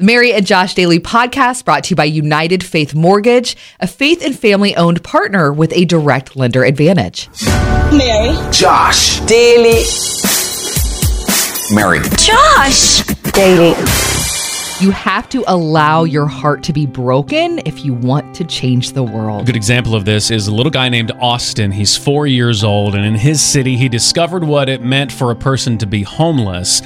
The Mary and Josh Daily podcast brought to you by United Faith Mortgage, a faith and family owned partner with a direct lender advantage. Mary. Josh. Daily. Mary. Josh. Daily. You have to allow your heart to be broken if you want to change the A world. good example of this is a little guy named Austin. He's four years old, and in his city, he discovered what it meant for a person to be homeless.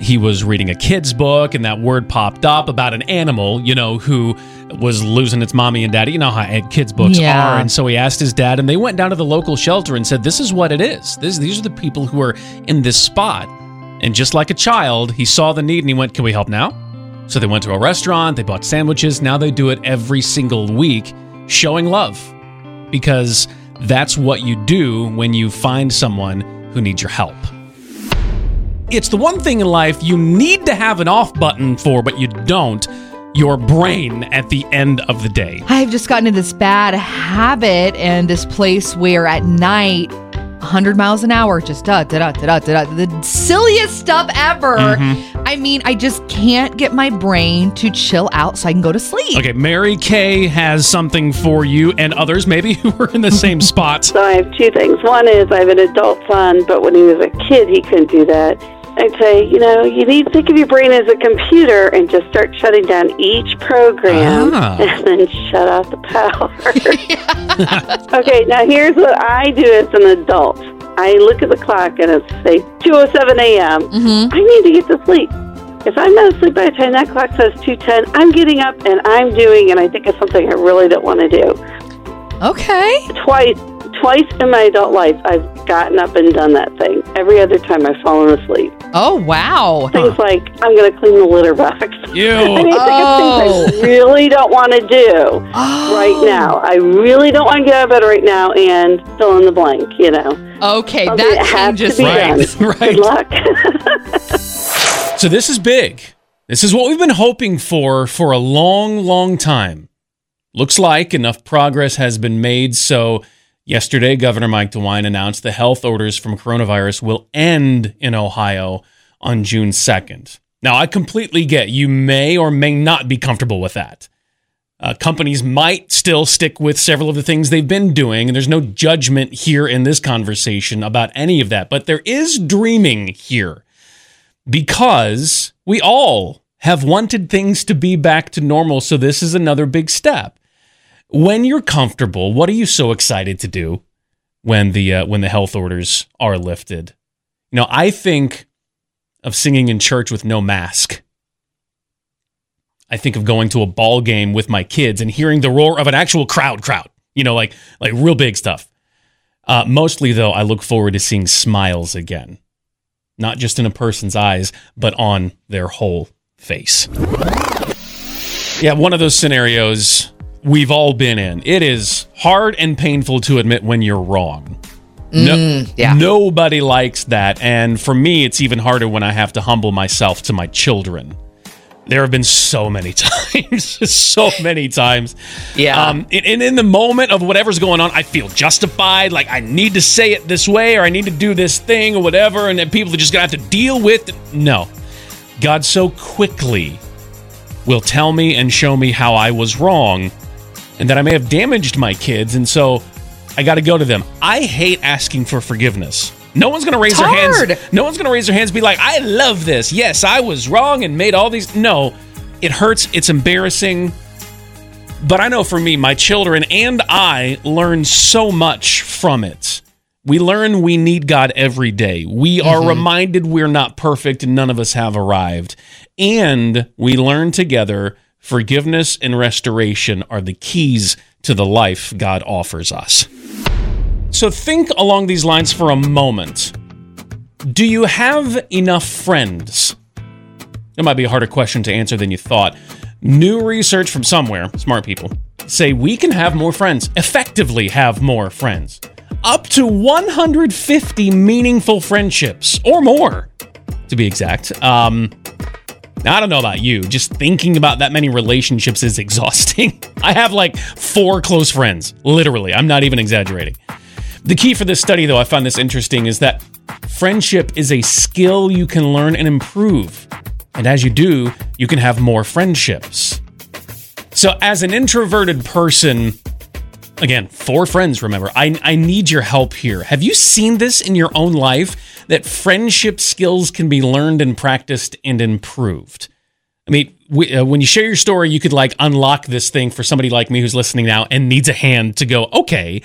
He was reading a kid's book, and that word popped up about an animal, you know, who was losing its mommy and daddy. You know how kids' books Yeah. are. And so he asked his dad, and they went down to the local shelter and said, This is what it is. This, these are the people who are in this spot. And just like a child, he saw the need and he went, Can we help now? So they went to a restaurant, they bought sandwiches. Now they do it every single week, showing love. Because that's what you do when you find someone who needs your help. It's the one thing in life you need to have an off button for, but you don't your brain at the end of the day. I've just gotten into this bad habit and this place where at night, 100 miles an hour, just da da da da da da, the silliest stuff ever. Mm-hmm. I mean, I just can't get my brain to chill out so I can go to sleep. Okay, Mary Kay has something for you and others maybe who are in the same spot. So I have two things. One is I have an adult son, but when he was a kid, he couldn't do that. I'd say, you know, you need to think of your brain as a computer and just start shutting down each program Ah. and then shut off the power. okay, now here's what I do as an adult. I look at the clock and it's say 2:07 a.m. Mm-hmm. I need to get to sleep. If I'm not asleep by the time that clock says 2:10, I'm getting up and I'm doing, and I think it's something I really don't want to do Okay. twice twice in my adult life I've gotten up and done that thing. Every other time I've fallen asleep. Oh, wow. Things like I'm going to clean the litter box. Ew. I mean, think Oh. of things I oh. really don't want to do Oh. right now. I really don't want to get out of bed right now and fill in the blank. You know, Okay, Something that has changes to be things. Right, right. Good luck. So this is big. This is what we've been hoping for for a long, long time. Looks like enough progress has been made. So yesterday, Governor Mike DeWine announced the health orders from coronavirus will end in Ohio on June 2nd. Now, I completely get you may or may not be comfortable with that. Uh, companies might still stick with several of the things they've been doing, and there's no judgment here in this conversation about any of that. But there is dreaming here because we all have wanted things to be back to normal. So this is another big step. When you're comfortable, what are you so excited to do when the uh, when the health orders are lifted? You know, I think of singing in church with no mask. I think of going to a ball game with my kids and hearing the roar of an actual crowd crowd. You know, like like real big stuff. Uh, mostly though, I look forward to seeing smiles again not just in a person's eyes, but on their whole face. Yeah, one of those scenarios we've all been in. It is hard and painful to admit when you're wrong. No, yeah. Nobody likes that. And for me, it's even harder when I have to humble myself to my children. There have been so many times, so many times. Yeah. Um, and, and in the moment of whatever's going on, I feel justified. Like I need to say it this way, or I need to do this thing, or whatever. And then people are just gonna have to deal with. It. No, God so quickly will tell me and show me how I was wrong, and that I may have damaged my kids, and so I got to go to them. I hate asking for forgiveness. No one's gonna raise It's their hard. hands. No one's gonna raise their hands and be like, I love this. Yes, I was wrong and made all these. No, it hurts. It's embarrassing. But I know for me, my children and I learn so much from it. We learn we need God every day. We are mm-hmm. reminded we're not perfect and none of us have arrived. And we learn together forgiveness and restoration are the keys to the life God offers us. So think along these lines for a moment. Do you have enough friends? It might be a harder question to answer than you thought. New research from somewhere, smart people, say we can have more friends, effectively have more friends. Up to 150 meaningful friendships, or more, to be exact. Um, I don't know about you, just thinking about that many relationships is exhausting. I have like four close friends, literally. I'm not even exaggerating. The key for this study, though, I found this interesting, is that friendship is a skill you can learn and improve. And as you do, you can have more friendships. So, as an introverted person, again, four friends, remember, I, I need your help here. Have you seen this in your own life that friendship skills can be learned and practiced and improved? I mean, we, uh, when you share your story, you could like unlock this thing for somebody like me who's listening now and needs a hand to go, okay,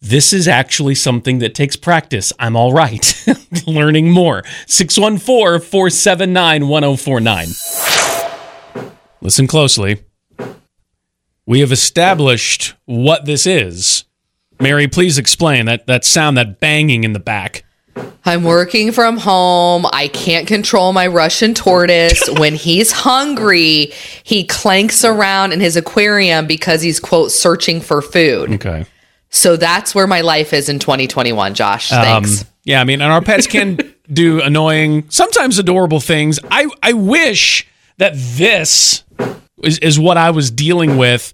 this is actually something that takes practice. I'm all right. Learning more. 614 479 1049. Listen closely. We have established what this is. Mary, please explain that, that sound, that banging in the back. I'm working from home. I can't control my Russian tortoise. when he's hungry, he clanks around in his aquarium because he's, quote, searching for food. Okay. So that's where my life is in 2021, Josh. Thanks. Um, yeah, I mean, and our pets can do annoying, sometimes adorable things. I, I wish that this is, is what I was dealing with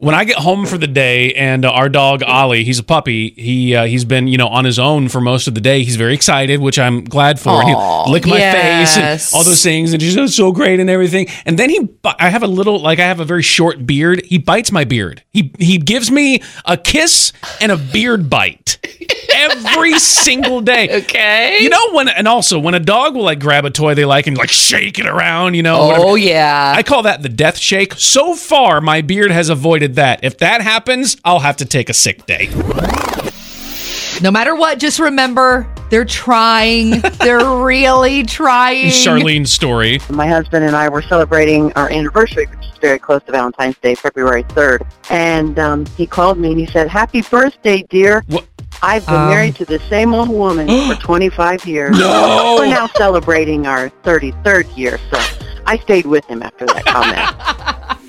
when I get home for the day and uh, our dog Ollie, he's a puppy. He uh, he's been you know on his own for most of the day. He's very excited, which I'm glad for. and he'll lick my yes. face and all those things, and he's just so great and everything. And then he, I have a little like I have a very short beard. He bites my beard. He he gives me a kiss and a beard bite every single day. Okay. You know when, and also when a dog will like grab a toy they like and like shake it around. You know. Oh, whatever. yeah. I call that the death shake. So far, my beard has avoided that. If that happens, I'll have to take a sick day. no matter what, just remember they're trying. they're really trying. Charlene's story. My husband and I were celebrating our anniversary, which is very close to Valentine's Day, February 3rd. And um, he called me and he said, Happy birthday, dear. What? I've been Um. married to the same old woman for 25 years. No. We're now celebrating our 33rd year, so I stayed with him after that comment.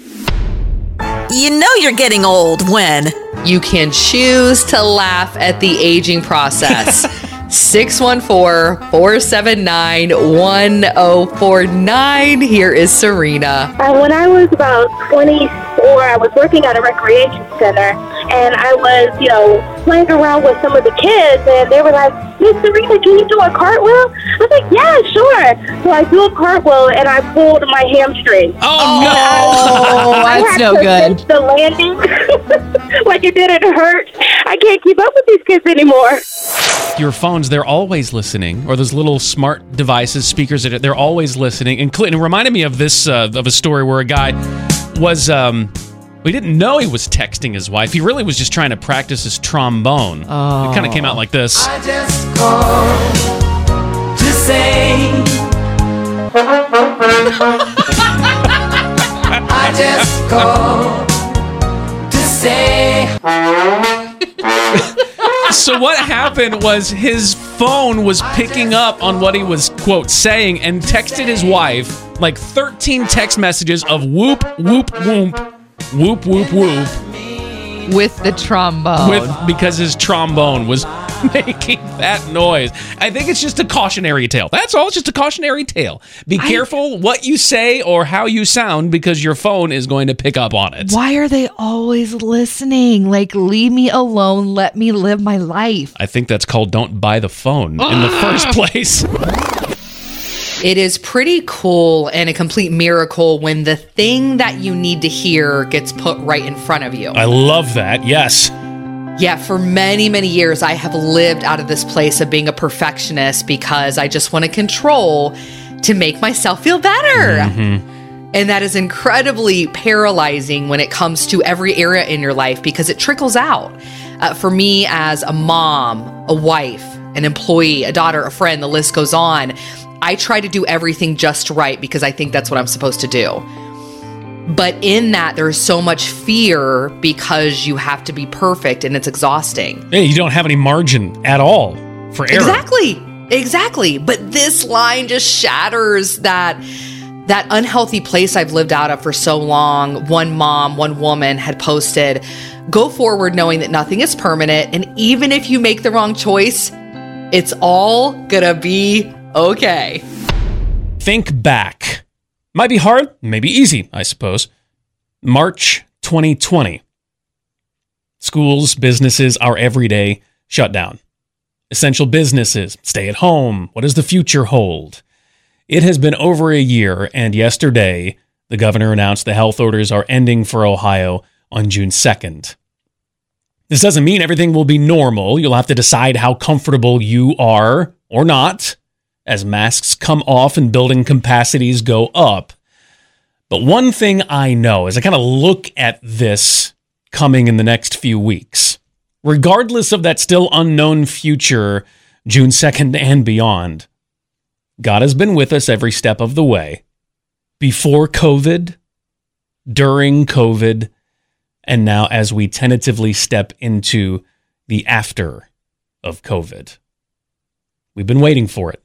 You know you're getting old when You can choose to laugh at the aging process. 614 479 1049. Here is Serena. Uh, when I was about 24, I was working at a recreation center, and I was, you know, playing around with some of the kids, and they were like, Miss Serena, can you do a cartwheel? I was like, yeah, sure. So I do a cartwheel, and I pulled my hamstring. Oh, no. I that's had no good. the landing like it didn't hurt. I can't keep up with these kids anymore. Your phones, they're always listening, or those little smart devices, speakers, that they're always listening. And Clinton reminded me of this, uh, of a story where a guy was, um, we didn't know he was texting his wife. He really was just trying to practice his trombone. It kind of came out like this. I just called to say I just called to say so what happened was his phone was picking up on what he was quote saying and texted his wife like 13 text messages of whoop whoop whoop whoop whoop whoop With the trombone. with because his trombone was making that noise. I think it's just a cautionary tale. That's all. It's just a cautionary tale. Be careful what you say or how you sound because your phone is going to pick up on it. Why are they always listening? Like, leave me alone. Let me live my life. I think that's called don't buy the phone in the first place. It is pretty cool and a complete miracle when the thing that you need to hear gets put right in front of you. I love that. Yes. Yeah, for many, many years, I have lived out of this place of being a perfectionist because I just want to control to make myself feel better. And that is incredibly paralyzing when it comes to every area in your life because it trickles out. Uh, for me, as a mom, a wife, an employee, a daughter, a friend, the list goes on. I try to do everything just right because I think that's what I'm supposed to do. But in that, there's so much fear because you have to be perfect and it's exhausting. Hey, you don't have any margin at all for error. Exactly. Exactly. But this line just shatters that that unhealthy place I've lived out of for so long. One mom, one woman had posted, "Go forward knowing that nothing is permanent and even if you make the wrong choice, it's all going to be okay." Think back. Might be hard, maybe easy, I suppose. March 2020. Schools, businesses, our everyday shut down. Essential businesses stay at home. What does the future hold? It has been over a year, and yesterday, the governor announced the health orders are ending for Ohio on June 2nd. This doesn't mean everything will be normal. You'll have to decide how comfortable you are or not as masks come off and building capacities go up. But one thing I know as I kind of look at this coming in the next few weeks, regardless of that still unknown future, June 2nd and beyond, God has been with us every step of the way. Before COVID, during COVID, and now as we tentatively step into the after of COVID. We've been waiting for it.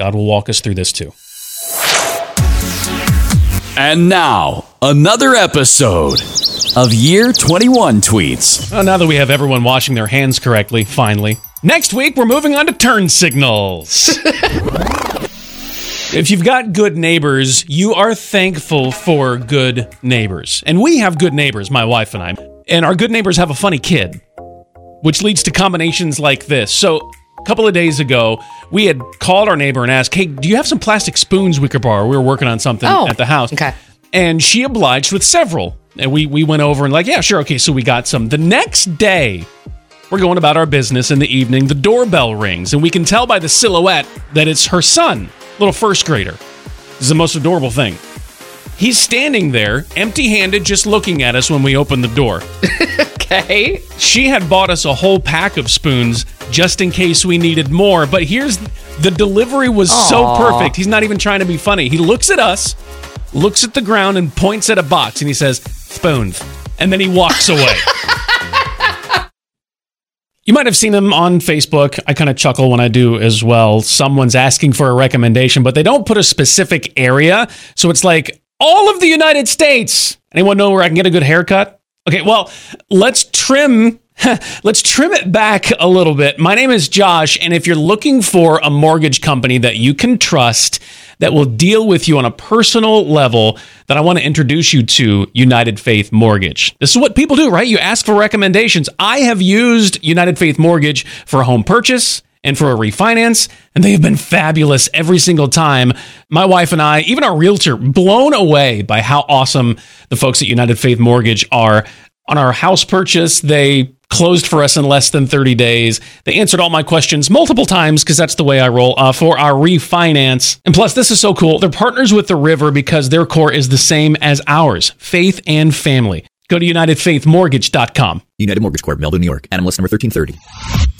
God will walk us through this too. And now, another episode of Year 21 Tweets. Well, now that we have everyone washing their hands correctly, finally. Next week, we're moving on to turn signals. if you've got good neighbors, you are thankful for good neighbors. And we have good neighbors, my wife and I. And our good neighbors have a funny kid, which leads to combinations like this. So, a couple of days ago, we had called our neighbor and asked, Hey, do you have some plastic spoons we could borrow? We were working on something Oh, at the house. okay. And she obliged with several. And we, we went over and, like, yeah, sure. Okay. So we got some. The next day, we're going about our business in the evening. The doorbell rings, and we can tell by the silhouette that it's her son, little first grader. This is the most adorable thing. He's standing there, empty handed, just looking at us when we open the door. Okay. She had bought us a whole pack of spoons just in case we needed more. But here's the delivery was so perfect. He's not even trying to be funny. He looks at us, looks at the ground, and points at a box and he says, Spoons. And then he walks away. You might have seen him on Facebook. I kind of chuckle when I do as well. Someone's asking for a recommendation, but they don't put a specific area. So it's like all of the United States. Anyone know where I can get a good haircut? Okay, well, let's trim let's trim it back a little bit. My name is Josh, and if you're looking for a mortgage company that you can trust that will deal with you on a personal level, then I want to introduce you to United Faith Mortgage. This is what people do, right? You ask for recommendations. I have used United Faith Mortgage for a home purchase and for a refinance, and they have been fabulous every single time. My wife and I, even our realtor, blown away by how awesome the folks at United Faith Mortgage are. On our house purchase, they closed for us in less than 30 days. They answered all my questions multiple times because that's the way I roll uh, for our refinance. And plus, this is so cool. They're partners with the river because their core is the same as ours faith and family. Go to UnitedFaithMortgage.com. United Mortgage Corp, Melville, New York. NMLS number 1330.